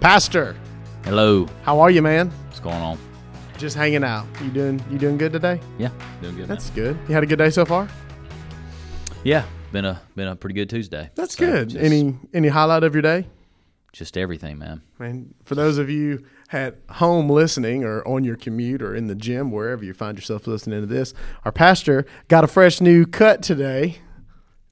Pastor, Hello. how are you, man? What's going on? Just hanging out. You doing you doing good today? Yeah, doing good. man. That's good. You had a good day so far? yeah, been a been a pretty good Tuesday. That's So, good. Just, Any any highlight of your day? just everything, man. And for those of you at home listening or on your commute or in the gym, wherever you find yourself listening to this, our pastor got a fresh new cut today.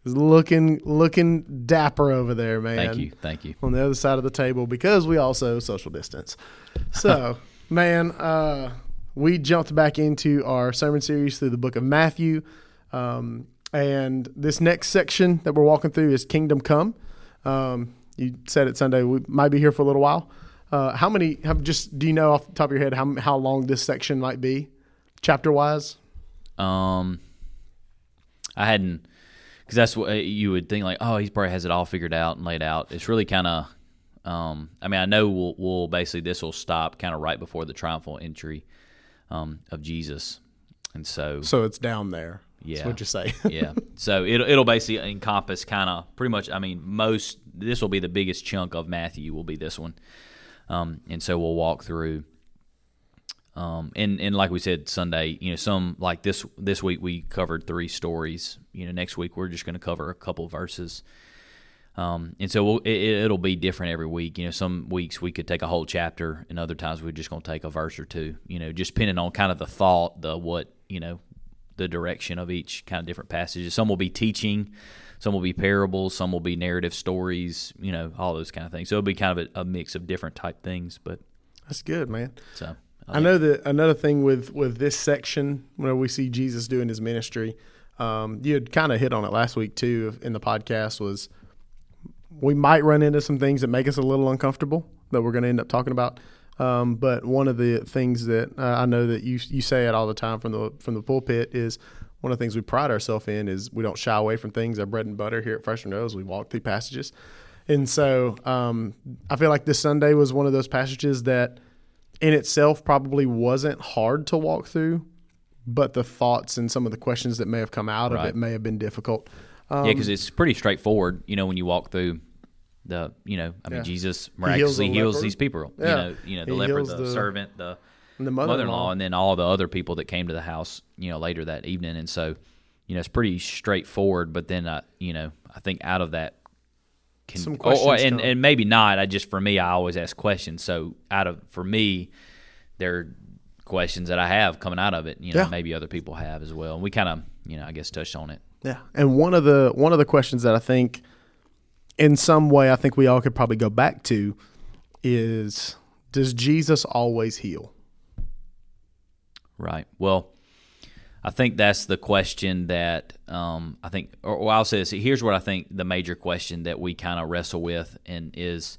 He's looking looking dapper over there, man. Thank you, thank you. on the other side of the table because we also social distance. So, man, uh, we jumped back into our sermon series through the book of Matthew. Um, and this next section that we're walking through is Kingdom Come. Um, you said it Sunday, we might be here for a little while. Uh, how many, have just, do you know off the top of your head how, how long this section might be, chapter wise? Um, I hadn't because that's what uh, you would think like, oh, he probably has it all figured out and laid out. It's really kind of. Um, I mean, I know we'll, we'll basically this will stop kind of right before the triumphal entry um, of Jesus, and so So it's down there. Yeah. That's what you say. yeah. So it'll it'll basically encompass kind of pretty much. I mean, most this will be the biggest chunk of Matthew will be this one, um, and so we'll walk through. Um, and and like we said Sunday, you know, some like this this week we covered three stories. You know, next week we're just going to cover a couple verses. Um, and so we'll, it, it'll be different every week. You know, some weeks we could take a whole chapter, and other times we're just going to take a verse or two. You know, just depending on kind of the thought, the what you know, the direction of each kind of different passages. Some will be teaching, some will be parables, some will be narrative stories. You know, all those kind of things. So it'll be kind of a, a mix of different type things. But That's good, man. so I know that another thing with with this section, where we see Jesus doing his ministry, um, you had kind of hit on it last week too in the podcast. Was we might run into some things that make us a little uncomfortable that we're going to end up talking about. Um, but one of the things that uh, I know that you you say it all the time from the from the pulpit is one of the things we pride ourselves in is we don't shy away from things. Our bread and butter here at Freshman Rose, we walk through passages, and so um, I feel like this Sunday was one of those passages that in itself probably wasn't hard to walk through, but the thoughts and some of the questions that may have come out of it may have been difficult. Um, yeah, because it's pretty straightforward. You know, when you walk through the, you know, I mean, Yeah. Jesus miraculously the heals, leper. these people. Yeah. You know, you know, the He leper, the, the- servant, the the mother-in-law, and then all the other people that came to the house, you know, later that evening. And so, you know, it's pretty straightforward. But then, uh, you know, I think out of that, can, Some or- or- and, and maybe not. I just for me, I always ask questions. So out of for me, there questions that I have coming out of it. You know, Yeah. maybe other people have as well. And we kind of, you know, I guess touched on it. Yeah, and one of the one of the questions that I think, in some way, I think we all could probably go back to, is Does Jesus always heal? Right. Well, I think that's the question that um, I think, or, or I'll say this. Here's what I think the major question that we kind of wrestle with, and is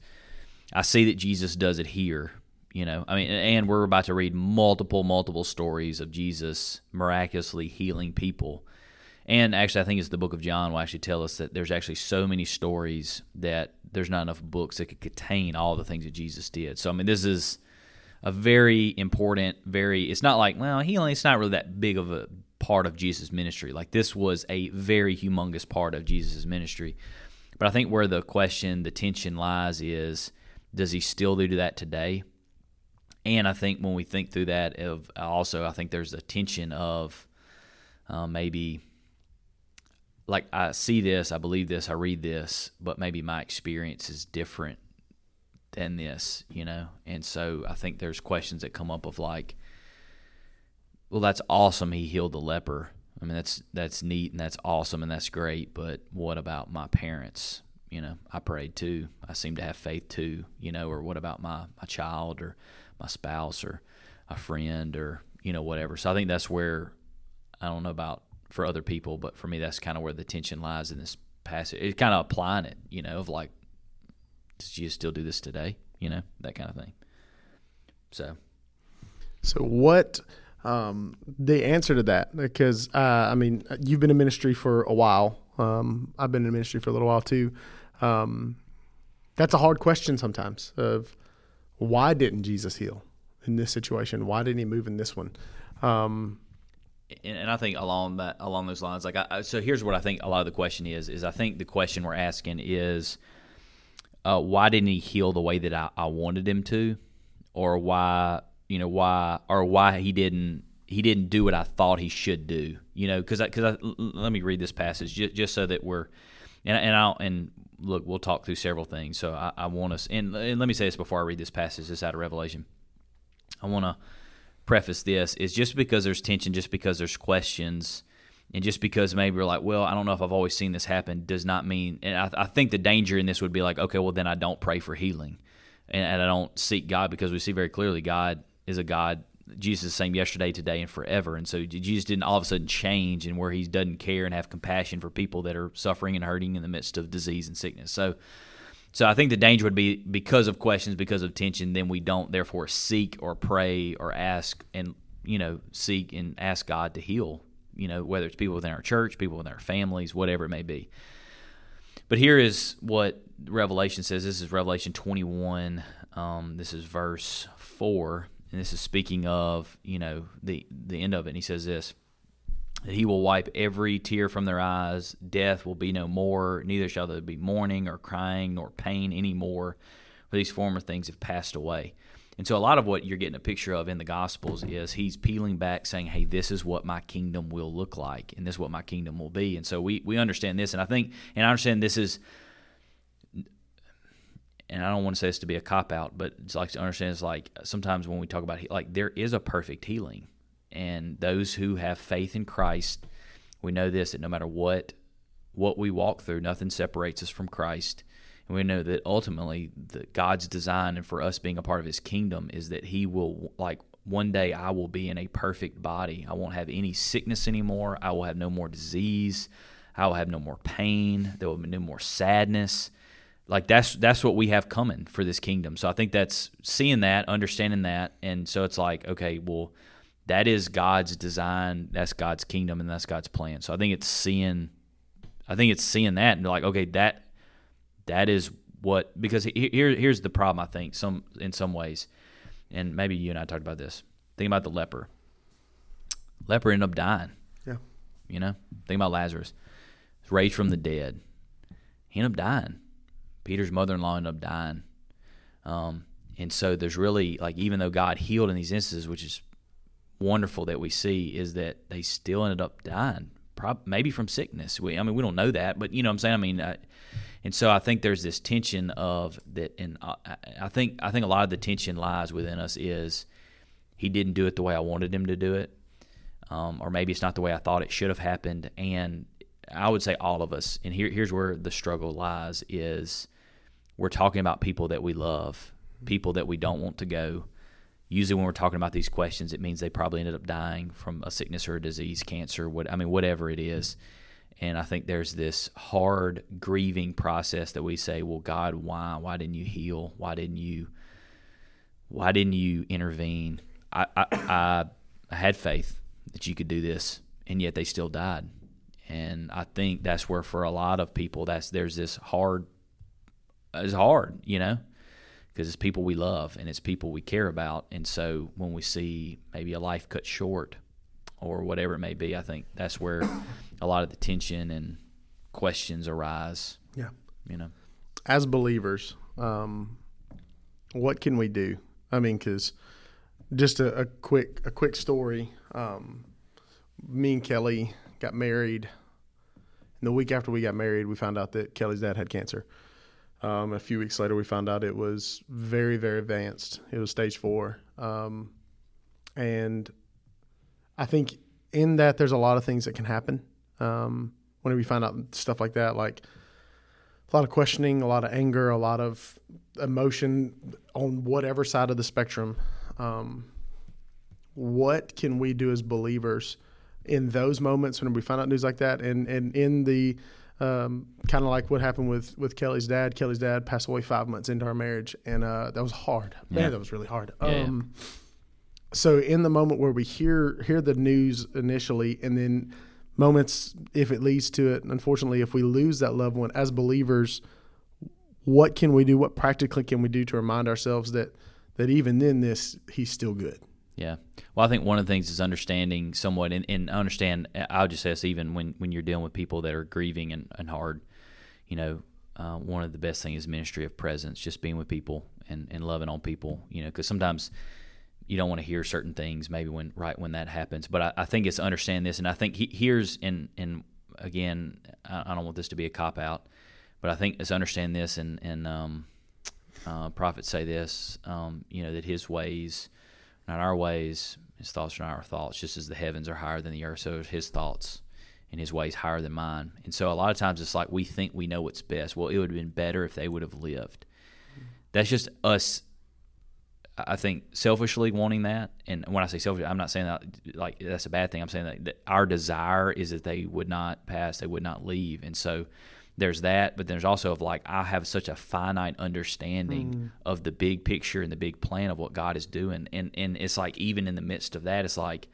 I see that Jesus does it here. You know, I mean, and we're about to read multiple, multiple stories of Jesus miraculously healing people. And actually, I think it's the book of John will actually tell us that there's actually so many stories that there's not enough books that could contain all the things that Jesus did. So, I mean, this is a very important, very. It's not like well, healing. It's not really that big of a part of Jesus' ministry. Like this was a very humongous part of Jesus' ministry. But I think where the question, the tension lies is, does he still do that today? And I think when we think through that, of also I think there's a tension of uh, maybe like I see this, I believe this, I read this, but maybe my experience is different than this, you know? And so I think there's questions that come up of like, well, that's awesome. He healed the leper. I mean, that's that's neat and that's awesome and that's great. But what about my parents? You know, I prayed too. I seem to have faith too. You know, or what about my my child or my spouse or a friend or you know whatever. So I think that's where I don't know about for other people, but for me, that's kind of where the tension lies in this passage. It's kind of applying it, you know, of like, does Jesus still do this today? You know, that kind of thing. So So what? Um, the answer to that, because uh, I mean, you've been in ministry for a while. Um, I've been in ministry for a little while too. Um, that's a hard question sometimes. Of why didn't Jesus heal in this situation? Why didn't he move in this one? Um, and, and I think along that along those lines, like I, so, here's what I think a lot of the question is: is I think the question we're asking is, uh, why didn't he heal the way that I, I wanted him to, or why you know why or why he didn't he didn't do what I thought he should do. You know, because because let me read this passage just, just so that we're and and I'll and look we'll talk through several things. So I, I want us and, and let me say this before I read this passage. This out of Revelation. I want to preface this is just because there's tension, just because there's questions and just because maybe you're like, well, I don't know if I've always seen this happen, does not mean. And I, I think the danger in this would be like, okay, well, then I don't pray for healing, and, and I don't seek God because we see very clearly God is a God. Jesus is the same yesterday, today, and forever. And so Jesus didn't all of a sudden change, and where He doesn't care and have compassion for people that are suffering and hurting in the midst of disease and sickness. So, so I think the danger would be because of questions, because of tension, then we don't therefore seek or pray or ask and you know seek and ask God to heal you know, whether it's people within our church, people within our families, whatever it may be. But here is what Revelation says. This is Revelation 21. Um, this is verse 4. And this is speaking of, you know, the, the end of it. And he says this that he will wipe every tear from their eyes. Death will be no more. Neither shall there be mourning or crying nor pain any more, for these former things have passed away. And so a lot of what you're getting a picture of in the Gospels is he's peeling back, saying, "Hey, this is what my kingdom will look like, and this is what my kingdom will be." And so we we understand this, and I think, and I understand this is, and I don't want to say this to be a cop out, but it's like to understand it's like sometimes when we talk about like there is a perfect healing, and those who have faith in Christ, we know this that no matter what what we walk through, nothing separates us from Christ and we know that ultimately the, God's design and for us being a part of his kingdom is that he will like one day I will be in a perfect body. I won't have any sickness anymore. I will have no more disease. I will have no more pain. There will be no more sadness. Like that's that's what we have coming for this kingdom. So I think that's seeing that, understanding that, and so it's like, okay, well, that is God's design, that's God's kingdom, and that's God's plan. So I think it's seeing I think it's seeing that and like, okay, that that is what because here here's the problem I think some in some ways, and maybe you and I talked about this. Think about the leper. Leper ended up dying. Yeah. You know, think about Lazarus, raised from the dead. He ended up dying. Peter's mother-in-law ended up dying. Um, and so there's really like even though God healed in these instances, which is wonderful that we see, is that they still ended up dying, prob- maybe from sickness. We, I mean, we don't know that, but you know what I'm saying. I mean, uh, and so I think there's this tension of that, and I think I think a lot of the tension lies within us is he didn't do it the way I wanted him to do it, um, or maybe it's not the way I thought it should have happened. And I would say all of us, and here, here's where the struggle lies: is we're talking about people that we love, people that we don't want to go. Usually, when we're talking about these questions, it means they probably ended up dying from a sickness or a disease, cancer, what I mean, whatever it is. And I think there's this hard grieving process that we say, well, God, why? Why didn't you heal? Why didn't you? Why didn't you intervene? I, I, I, I had faith that you could do this, and yet they still died. And I think that's where, for a lot of people, that's there's this hard. It's hard, you know, because it's people we love and it's people we care about. And so when we see maybe a life cut short, or whatever it may be, I think that's where a lot of the tension and questions arise. Yeah. You know, as believers, um, what can we do? I mean, because just a, a, quick a quick story. Um, me and Kelly got married. And the week after we got married, we found out that Kelly's dad had cancer. Um, a few weeks later, we found out it was very, very advanced. It was stage four. Um, and I think in that there's a lot of things that can happen um, whenever you find out stuff like that, like a lot of questioning, a lot of anger, a lot of emotion on whatever side of the spectrum. Um, what can we do as believers in those moments when we find out news like that, and and in the um, kind of like what happened with with Kelly's dad. Kelly's dad passed away five months into our marriage, and uh, that was hard. Man, yeah. that was really hard. Yeah, um, yeah so in the moment where we hear hear the news initially and then moments if it leads to it unfortunately if we lose that loved one as believers what can we do what practically can we do to remind ourselves that that even in this he's still good yeah well i think one of the things is understanding somewhat and, and understand i'll just say this even when when you're dealing with people that are grieving and, and hard you know uh, one of the best things is ministry of presence, just being with people and, and loving on people. You know, because sometimes you don't want to hear certain things maybe when right when that happens. But I, I think it's understand this, and I think he, here's and and again, I, I, don't want this to be a cop out, but I think it's understand this, and and um, uh, prophets say this, um, you know, that His ways, not our ways, His thoughts are not our thoughts. Just as the heavens are higher than the earth, so His thoughts and His ways higher than mine. And so a lot of times it's like we think we know what's best. Well, it would have been better if they would have lived. That's just us I think selfishly wanting that, and when I say selfish, I'm not saying that like that's a bad thing. I'm saying that, that, our desire is that they would not pass, they would not leave, and so there's that. But there's also of like I have such a finite understanding mm. of the big picture and the big plan of what God is doing, and and it's like even in the midst of that, it's like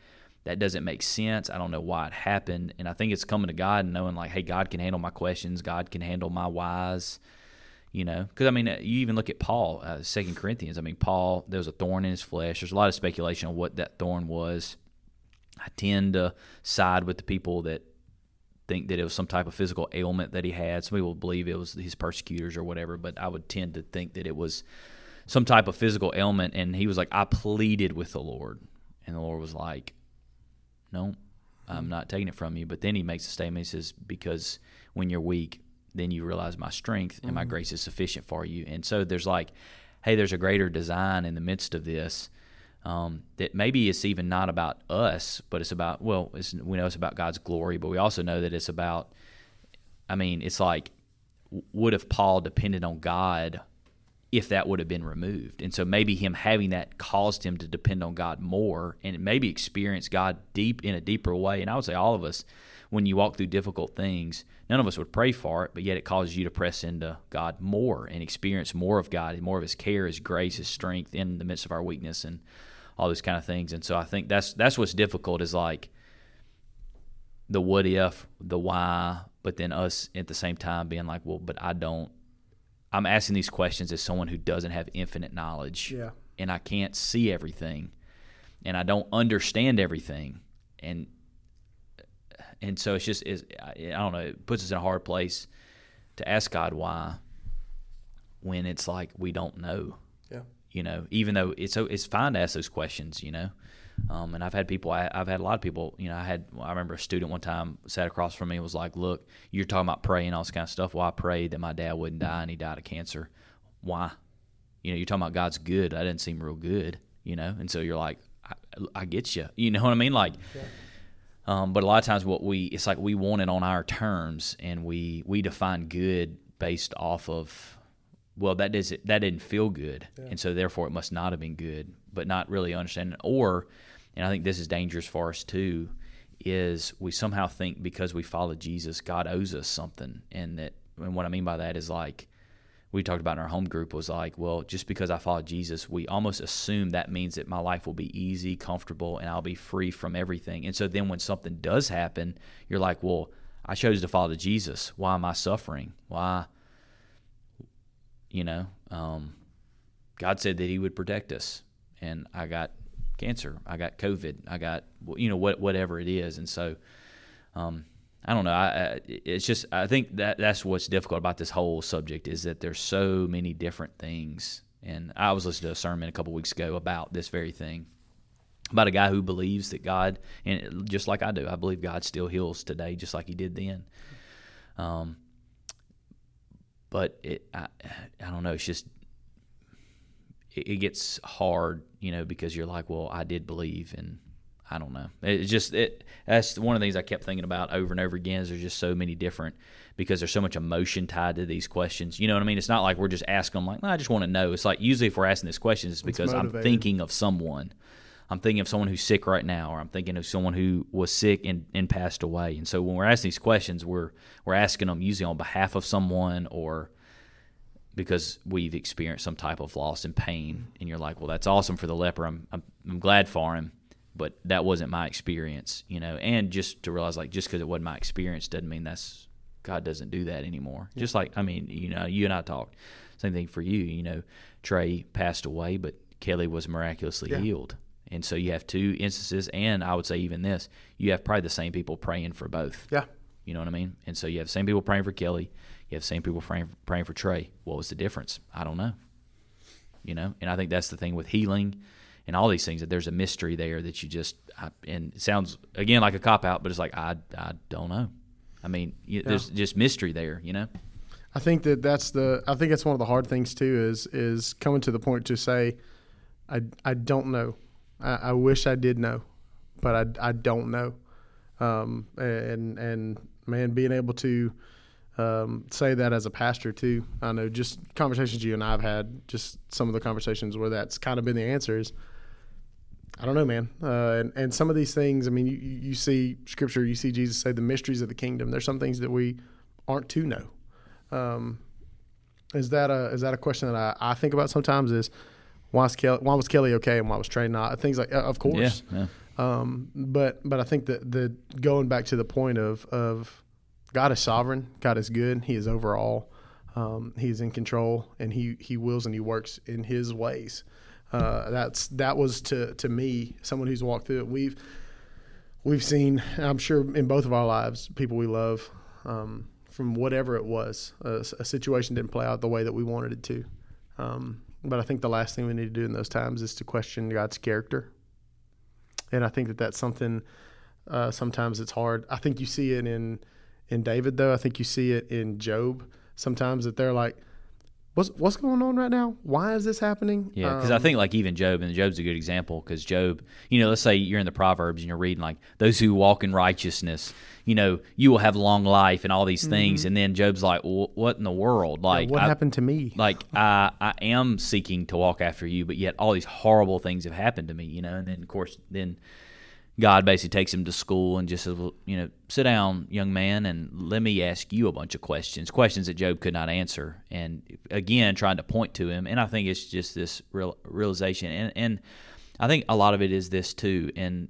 that doesn't make sense. I don't know why it happened, and I think it's coming to God and knowing like, hey, God can handle my questions, God can handle my whys you know because i mean uh, you even look at paul uh, second corinthians i mean paul there was a thorn in his flesh there's a lot of speculation on what that thorn was i tend to side with the people that think that it was some type of physical ailment that he had some people believe it was his persecutors or whatever but i would tend to think that it was some type of physical ailment and he was like i pleaded with the lord and the lord was like no i'm not taking it from you but then he makes a statement he says because when you're weak then you realize my strength and mm-hmm. my grace is sufficient for you. And so there's like, hey, there's a greater design in the midst of this. Um, that maybe it's even not about us, but it's about well, it's, we know it's about God's glory, but we also know that it's about. I mean, it's like, would have Paul depended on God if that would have been removed, and so maybe him having that caused him to depend on God more, and maybe experience God deep in a deeper way. And I would say all of us when you walk through difficult things, none of us would pray for it, but yet it causes you to press into God more and experience more of God, more of His care, His grace, His strength in the midst of our weakness and all those kind of things. And so I think that's that's what's difficult is like the what if, the why, but then us at the same time being like, well, but I don't. I'm asking these questions as someone who doesn't have infinite knowledge, yeah. and I can't see everything, and I don't understand everything, and and so it's just is I don't know it puts us in a hard place to ask God why when it's like we don't know. Yeah. You know, even though it's it's fine to ask those questions, you know. Um, and I've had people, I, have had a lot of people, you know, I had, I remember a student one time sat across from me and was like, look, you're talking about praying, all this kind of stuff. Well, I prayed that my dad wouldn't die and he died of cancer. Why? You know, you're talking about God's good. That didn't seem real good, you know? And so you're like, I, I get you. You know what I mean? Like, yeah. Um, but a lot of times, what we it's like we want it on our terms, and we we define good based off of well that does that didn't feel good, yeah. and so therefore it must not have been good, but not really understanding. Or, and I think this is dangerous for us too, is we somehow think because we follow Jesus, God owes us something, and that and what I mean by that is like we talked about in our home group was like, well, just because I follow Jesus, we almost assume that means that my life will be easy, comfortable, and I'll be free from everything. And so then when something does happen, you're like, well, I chose to follow Jesus. Why am I suffering? Why? You know, um, God said that He would protect us, and I got cancer, I got COVID, I got you know what whatever it is, and so um, I don't know. I, it's just I think that that's what's difficult about this whole subject is that there's so many different things. And I was listening to a sermon a couple weeks ago about this very thing, about a guy who believes that God, and just like I do, I believe God still heals today, just like He did then. Um, but it, I, I don't know. It's just it, it gets hard, you know, because you're like, well, I did believe, and I don't know. It's just it. That's one of the things I kept thinking about over and over again. Is there's just so many different because there's so much emotion tied to these questions. You know what I mean? It's not like we're just asking them like, I just want to know. It's like usually if we're asking these questions, it's because I'm thinking of someone. I'm thinking of someone who's sick right now, or I'm thinking of someone who was sick and, and passed away. And so when we're asking these questions, we're we're asking them usually on behalf of someone or because we've experienced some type of loss and pain. And you're like, well, that's awesome for the leper. I'm I'm, I'm glad for him but that wasn't my experience, you know. And just to realize, like, just because it wasn't my experience doesn't mean that's God doesn't do that anymore. Yeah. Just like, I mean, you know, you and I talked. Same thing for you. You know, Trey passed away, but Kelly was miraculously yeah. healed. And so you have two instances, and I would say even this, you have probably the same people praying for both. Yeah. You know what I mean? And so you have the same people praying for Kelly, You have the same people praying, praying for Trey. What was the difference? I don't know. You know, and I think that's the thing with healing and all these things that there's a mystery there that you just I, and it sounds again like a cop out, but it's like I I don't know. I mean, you, there's just mystery there. You know. I think that that's the. I think that's one of the hard things too. Is is coming to the point to say, I I don't know. I, I wish I did know, but I I don't know. Um, and and man, being able to um, say that as a pastor too. I know just conversations you and I've had, just some of the conversations where that's kind of been the answers. I don't know, man. Uh, and, and some of these things, I mean, you, you see scripture, you see Jesus say the mysteries of the kingdom. There's some things that we aren't to know. Um, is that a is that a question that I, I think about sometimes? Is why was Kelly why was Kelly okay and why was Trey not? Things like uh, of course. Yeah. yeah. Um, but but I think that the going back to the point of of God is sovereign, God is good, He is overall, um, He is in control, and He He wills and He works in His ways. Uh, that's that was to to me someone who's walked through it. We've we've seen, I'm sure, in both of our lives, people we love. Um, from whatever it was. A, a, situation didn't play out the way that we wanted it to. Um, but I think the last thing we need to do in those times is to question God's character. And I think that that's something. Uh, sometimes it's hard. I think you see it in in David, though. I think you see it in Job. Sometimes that they're like, what's what's going on right now? Why is this happening? Yeah, because um, I think like even Job, and Job's a good example because Job, you know, let's say you're in the Proverbs and you're reading like those who walk in righteousness, you know, you will have long life and all these things, mm-hmm. and then Job's like, well, what in the world? Like, yeah, what I, happened to me? Like, I I am seeking to walk after you, but yet all these horrible things have happened to me, you know, and then of course then God basically takes him to school and just says, well, you know, sit down, young man, and let me ask you a bunch of questions, questions that Job could not answer. And again, trying to point to him. And I think it's just this real realization. And, and I think a lot of it is this too. And,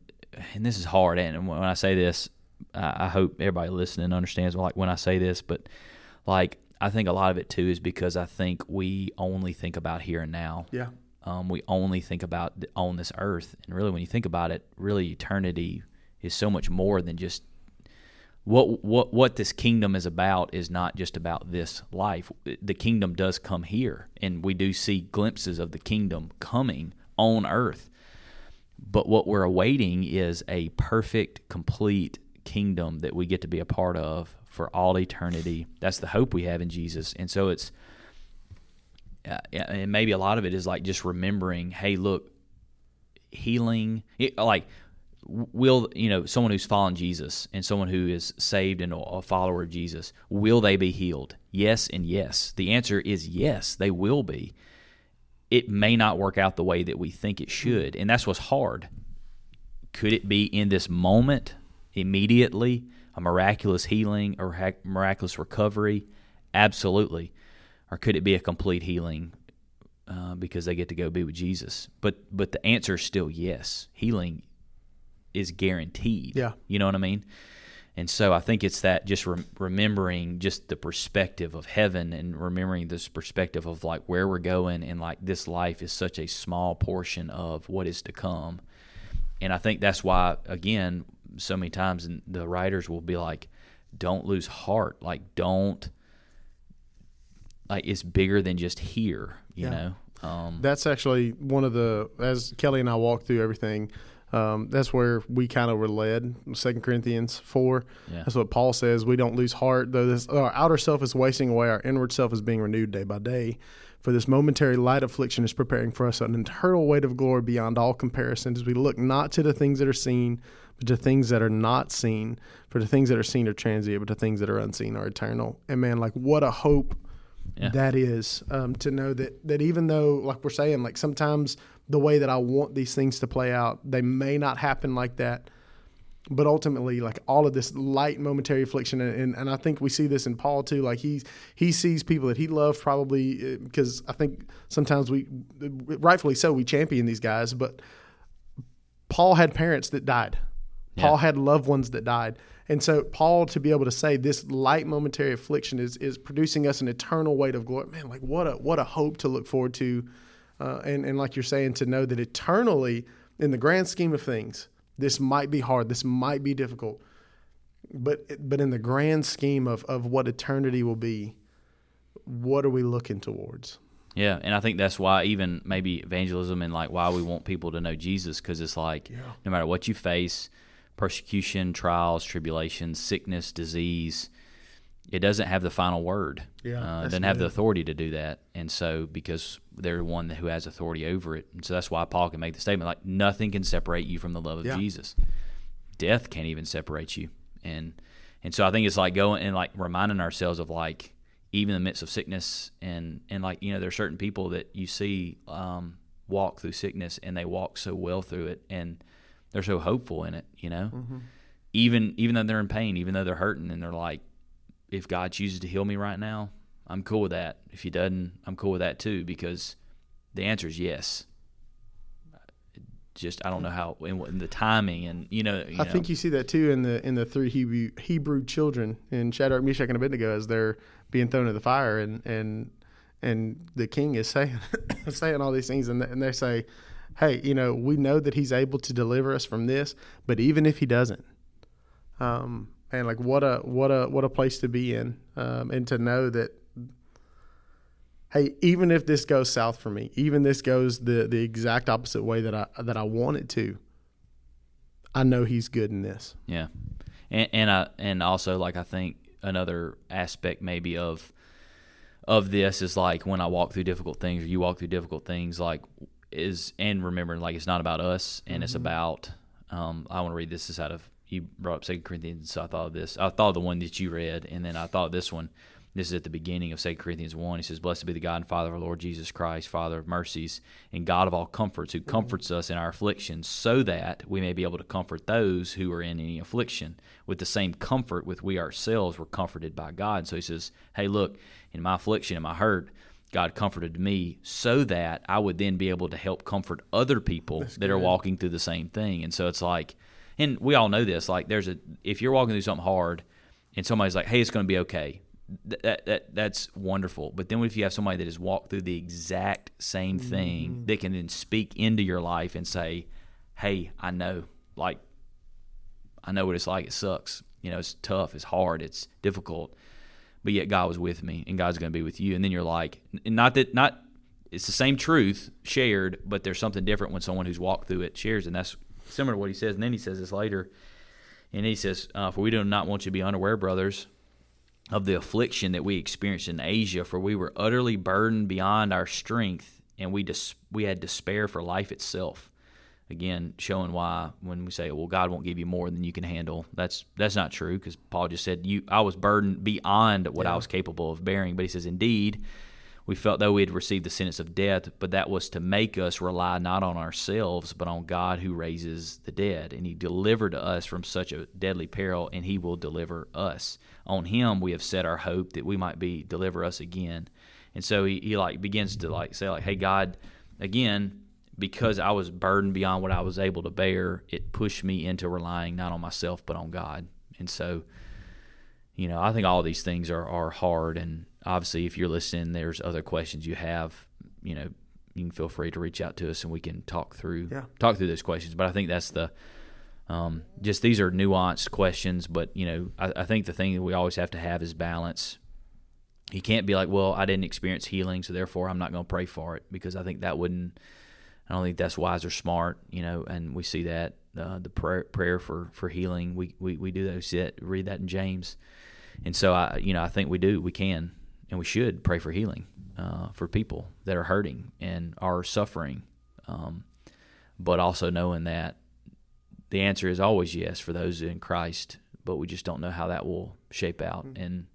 and this is hard. And when I say this, I hope everybody listening understands like when I say this, but like, I think a lot of it too is because I think we only think about here and now. Yeah um, we only think about on this earth. And really, when you think about it, really eternity is so much more than just what what what this kingdom is about is not just about this life. The kingdom does come here, and we do see glimpses of the kingdom coming on earth. But what we're awaiting is a perfect, complete kingdom that we get to be a part of for all eternity. That's the hope we have in Jesus. And so it's uh, and maybe a lot of it is like just remembering, hey, look, healing, it, like will you know someone who's following Jesus and someone who is saved and a follower of Jesus will they be healed? Yes and yes. The answer is yes they will be. It may not work out the way that we think it should and that's what's hard. Could it be in this moment immediately a miraculous healing or miraculous recovery? Absolutely or could it be a complete healing uh, because they get to go be with Jesus? But but the answer is still yes. Healing is guaranteed. Yeah, you know what I mean. And so I think it's that just re- remembering just the perspective of heaven and remembering this perspective of like where we're going and like this life is such a small portion of what is to come. And I think that's why again so many times the writers will be like don't lose heart like don't like it's bigger than just here, you yeah. know. Um, that's actually one of the as Kelly and I walked through everything. Um, that's where we kind of were led. Second Corinthians four. Yeah. That's what Paul says. We don't lose heart, though. This our outer self is wasting away. Our inward self is being renewed day by day. For this momentary light affliction is preparing for us an eternal weight of glory beyond all comparison, as we look not to the things that are seen, but to things that are not seen. For the things that are seen are transient, but the things that are unseen are eternal. And man, like what a hope yeah. that is um, to know that that even though like we're saying like sometimes the way that I want these things to play out they may not happen like that but ultimately like all of this light momentary affliction and, and, and I think we see this in Paul too like he's he sees people that he loved probably because uh, I think sometimes we rightfully so we champion these guys but Paul had parents that died yeah. Paul had loved ones that died and so Paul to be able to say this light momentary affliction is is producing us an eternal weight of glory. Man, like what a what a hope to look forward to. Uh, and, and like you're saying, to know that eternally, in the grand scheme of things, this might be hard, this might be difficult, but but in the grand scheme of, of what eternity will be, what are we looking towards? Yeah, and I think that's why even maybe evangelism and like why we want people to know Jesus because it's like Yeah. no matter what you face, persecution, trials, tribulations, sickness, disease, it doesn't have the final word. Yeah, uh, it doesn't have the authority to do that, and so because they're one who has authority over it, and so that's why Paul can make the statement like nothing can separate you from the love of Yeah. Jesus. Death can't even separate you, and and so I think it's like going and like reminding ourselves of like even in the midst of sickness and and like you know there are certain people that you see um, walk through sickness and they walk so well through it and they're so hopeful in it you know? Mm-hmm. even even though they're in pain even though they're hurting and they're like if god chooses to heal me right now i'm cool with that. If he doesn't i'm cool with that too because the answer is yes. Just i don't know how in the timing and you know, you I know. think you see that too in the in the three Hebrew Hebrew children in Shadrach, Meshach, and Abednego as they're being thrown in the fire, and and and the king is saying saying all these things, and and they say, "Hey, you know, we know that he's able to deliver us from this, but even if he doesn't, um, and like what a what a what a place to be in, um, and to know that." Hey, even if this goes south for me, even this goes the, the exact opposite way that I that I want it to, I know he's good in this. Yeah, and and I and also like I think another aspect maybe of of this is like when I walk through difficult things or you walk through difficult things, like is and remember like it's not about us and it's about. Um, I want to read this. This is out of you brought up Second Corinthians, so I thought of this. I thought of the one that you read, and then I thought of this one. This is at the beginning of Second Corinthians one. He says, "Blessed be the God and Father of our Lord Jesus Christ, Father of mercies and God of all comforts, who comforts us in our afflictions, so that we may be able to comfort those who are in any affliction with the same comfort with we ourselves were comforted by God." So he says, "Hey, look, in my affliction, in my hurt." God comforted me so that I would then be able to help comfort other people that are walking through the same thing. And so it's like, and we all know this. Like, there's a if you're walking through something hard, and somebody's like, "Hey, it's going to be okay," th- that that that's wonderful. But then if you have somebody that has walked through the exact same thing mm. that can then speak into your life and say, "Hey, I know, like, I know what it's like. It sucks. You know, it's tough. It's hard. It's difficult." But yet God was with me and God's going to be with you. And then you're like, not that, not, it's the same truth shared, but there's something different when someone who's walked through it shares. And that's similar to what he says. And then he says this later. And he says, uh, For we do not want you to be unaware, brothers, of the affliction that we experienced in Asia, for we were utterly burdened beyond our strength, and we dis- we had despair for life itself. Again, showing why when we say, "Well, God won't give you more than you can handle," that's that's not true because Paul just said, "You, I was burdened beyond what I was capable of bearing." But he says, "Indeed, we felt though we had received the sentence of death, but that was to make us rely not on ourselves, but on God who raises the dead. And He delivered us from such a deadly peril, and He will deliver us. On Him we have set our hope that we might be deliver us again. And so he, he like begins to like say like, Hey God, again, because I was burdened beyond what I was able to bear, it pushed me into relying not on myself but on God. And so you know, I think all these things are, are hard. And obviously, if you're listening, there's other questions you have. You know, you can feel free to reach out to us and we can talk through Yeah. talk through those questions. But I think that's the um, just these are nuanced questions. But you know, I, I think the thing that we always have to have is balance. You can't be like, well, I didn't experience healing, so therefore I'm not going to pray for it because I think that wouldn't. I don't think that's wise or smart, you know. And we see that uh, the prayer, prayer for, for healing. We, we, we do that. We see that, read that in James. And so I, you know, I think we do, we can, and we should pray for healing uh, for people that are hurting and are suffering, um, but also knowing that the answer is always yes for those in Christ, but we just don't know how that will shape out. And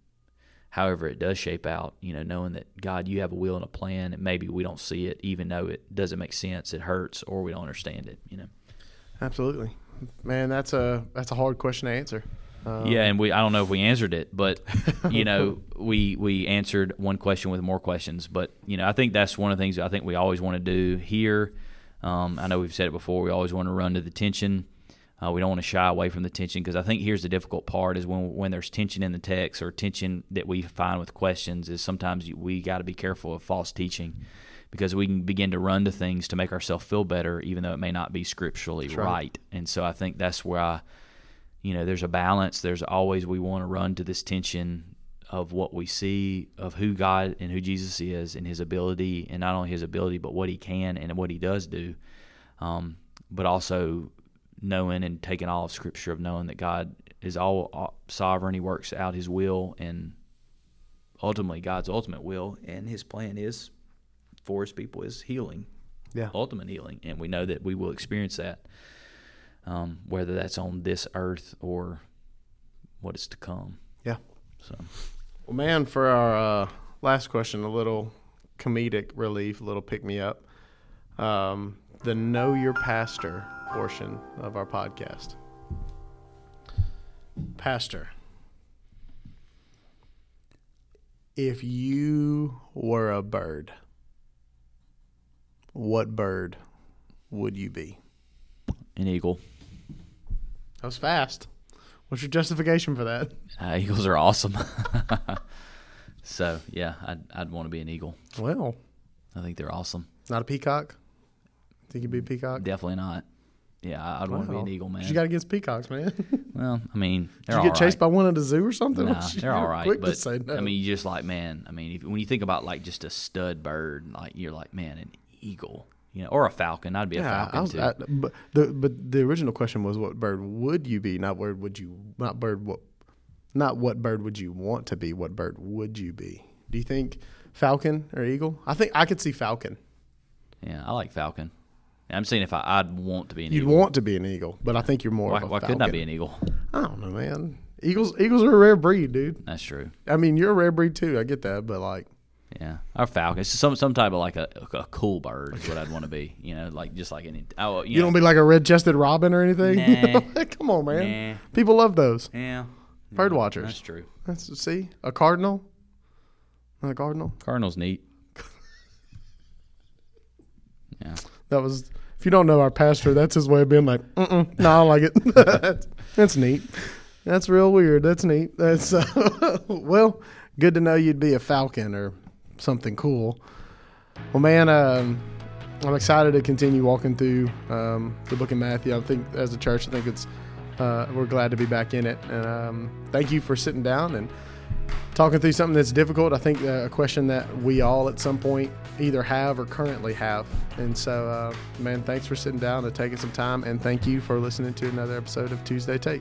however it does shape out, you know, knowing that God, you have a will and a plan, and maybe we don't see it, even though it doesn't make sense, it hurts, or we don't understand it, you know. Absolutely, man. That's a that's a hard question to answer. Um, yeah, and we I don't know if we answered it, but you know, we we answered one question with more questions. But you know, I think that's one of the things I think we always want to do here. Um, I know we've said it before. We always want to run to the tension. Uh, we don't want to shy away from the tension because I think here's the difficult part is when when there's tension in the text or tension that we find with questions is sometimes we got to be careful of false teaching because we can begin to run to things to make ourselves feel better even though it may not be scripturally right. right. And so I think that's where I you know there's a balance there's always we want to run to this tension of what we see of who God and who Jesus is and His ability, and not only His ability, but what He can and what He does do. Um, but also knowing and taking all of Scripture of knowing that God is all sovereign. He works out His will and ultimately God's ultimate will, and His plan is for His people is healing, Yeah. ultimate healing, and we know that we will experience that, um, whether that's on this earth or what is to come. Yeah. So Well, man, for our uh, last question, a little comedic relief, a little pick me up. Um, the Know Your Pastor portion of our podcast. Pastor, if you were a bird, what bird would you be? an eagle. That was fast. What's your justification for that? Uh, eagles are awesome. so yeah, I'd I'd want to be an eagle. Well, I think they're awesome. not a peacock. Think you'd be a peacock? Definitely not. Yeah, I'd want to be an eagle, man. You got against peacocks, man. well, I mean, Did you get all chased by one at the zoo or something? Nah, they're all right, but no. I mean, you just like man. I mean, if, when you think about like just a stud bird, like you're like man, an eagle, you know, or a falcon. I'd be a falcon was, too. I, but the but the original question was what bird would you be? Not word would you? Not bird what? Not what bird would you want to be? What bird would you be? Do you think falcon or eagle? I think I could see falcon. yeah, I like falcon. I'm saying if I, I'd want to be an eagle. You'd want to be an eagle, but I think you're more why of a why couldn't I be an eagle? I don't know, man. Eagles eagles are a rare breed, dude. That's true. I mean, you're a rare breed too. I get that, but like, Yeah, or falcon. It's some some type of like a, a cool bird is what I'd want to be. You know, like just like any. Oh, you, you know, don't be like a red-chested robin or anything. Nah. Come on, man. Nah. People love those. Yeah, Bird Yeah, watchers. That's true. That's see a cardinal. Not a cardinal. Cardinal's neat. Yeah. That was. If you don't know our pastor, that's his way of being like, Mm-mm, no, I don't like it. that's, neat. That's real weird. That's neat. That's uh, well, good to know you'd be a falcon or something cool. Well, man, um, I'm excited to continue walking through um, the Book of Matthew. I think as a church, I think it's uh, we're glad to be back in it. And um, thank you for sitting down and talking through something that's difficult. I think uh, a question that we all at some point either have or currently have. And so, uh, man, thanks for sitting down and taking some time. And thank you for listening to another episode of Tuesday Take.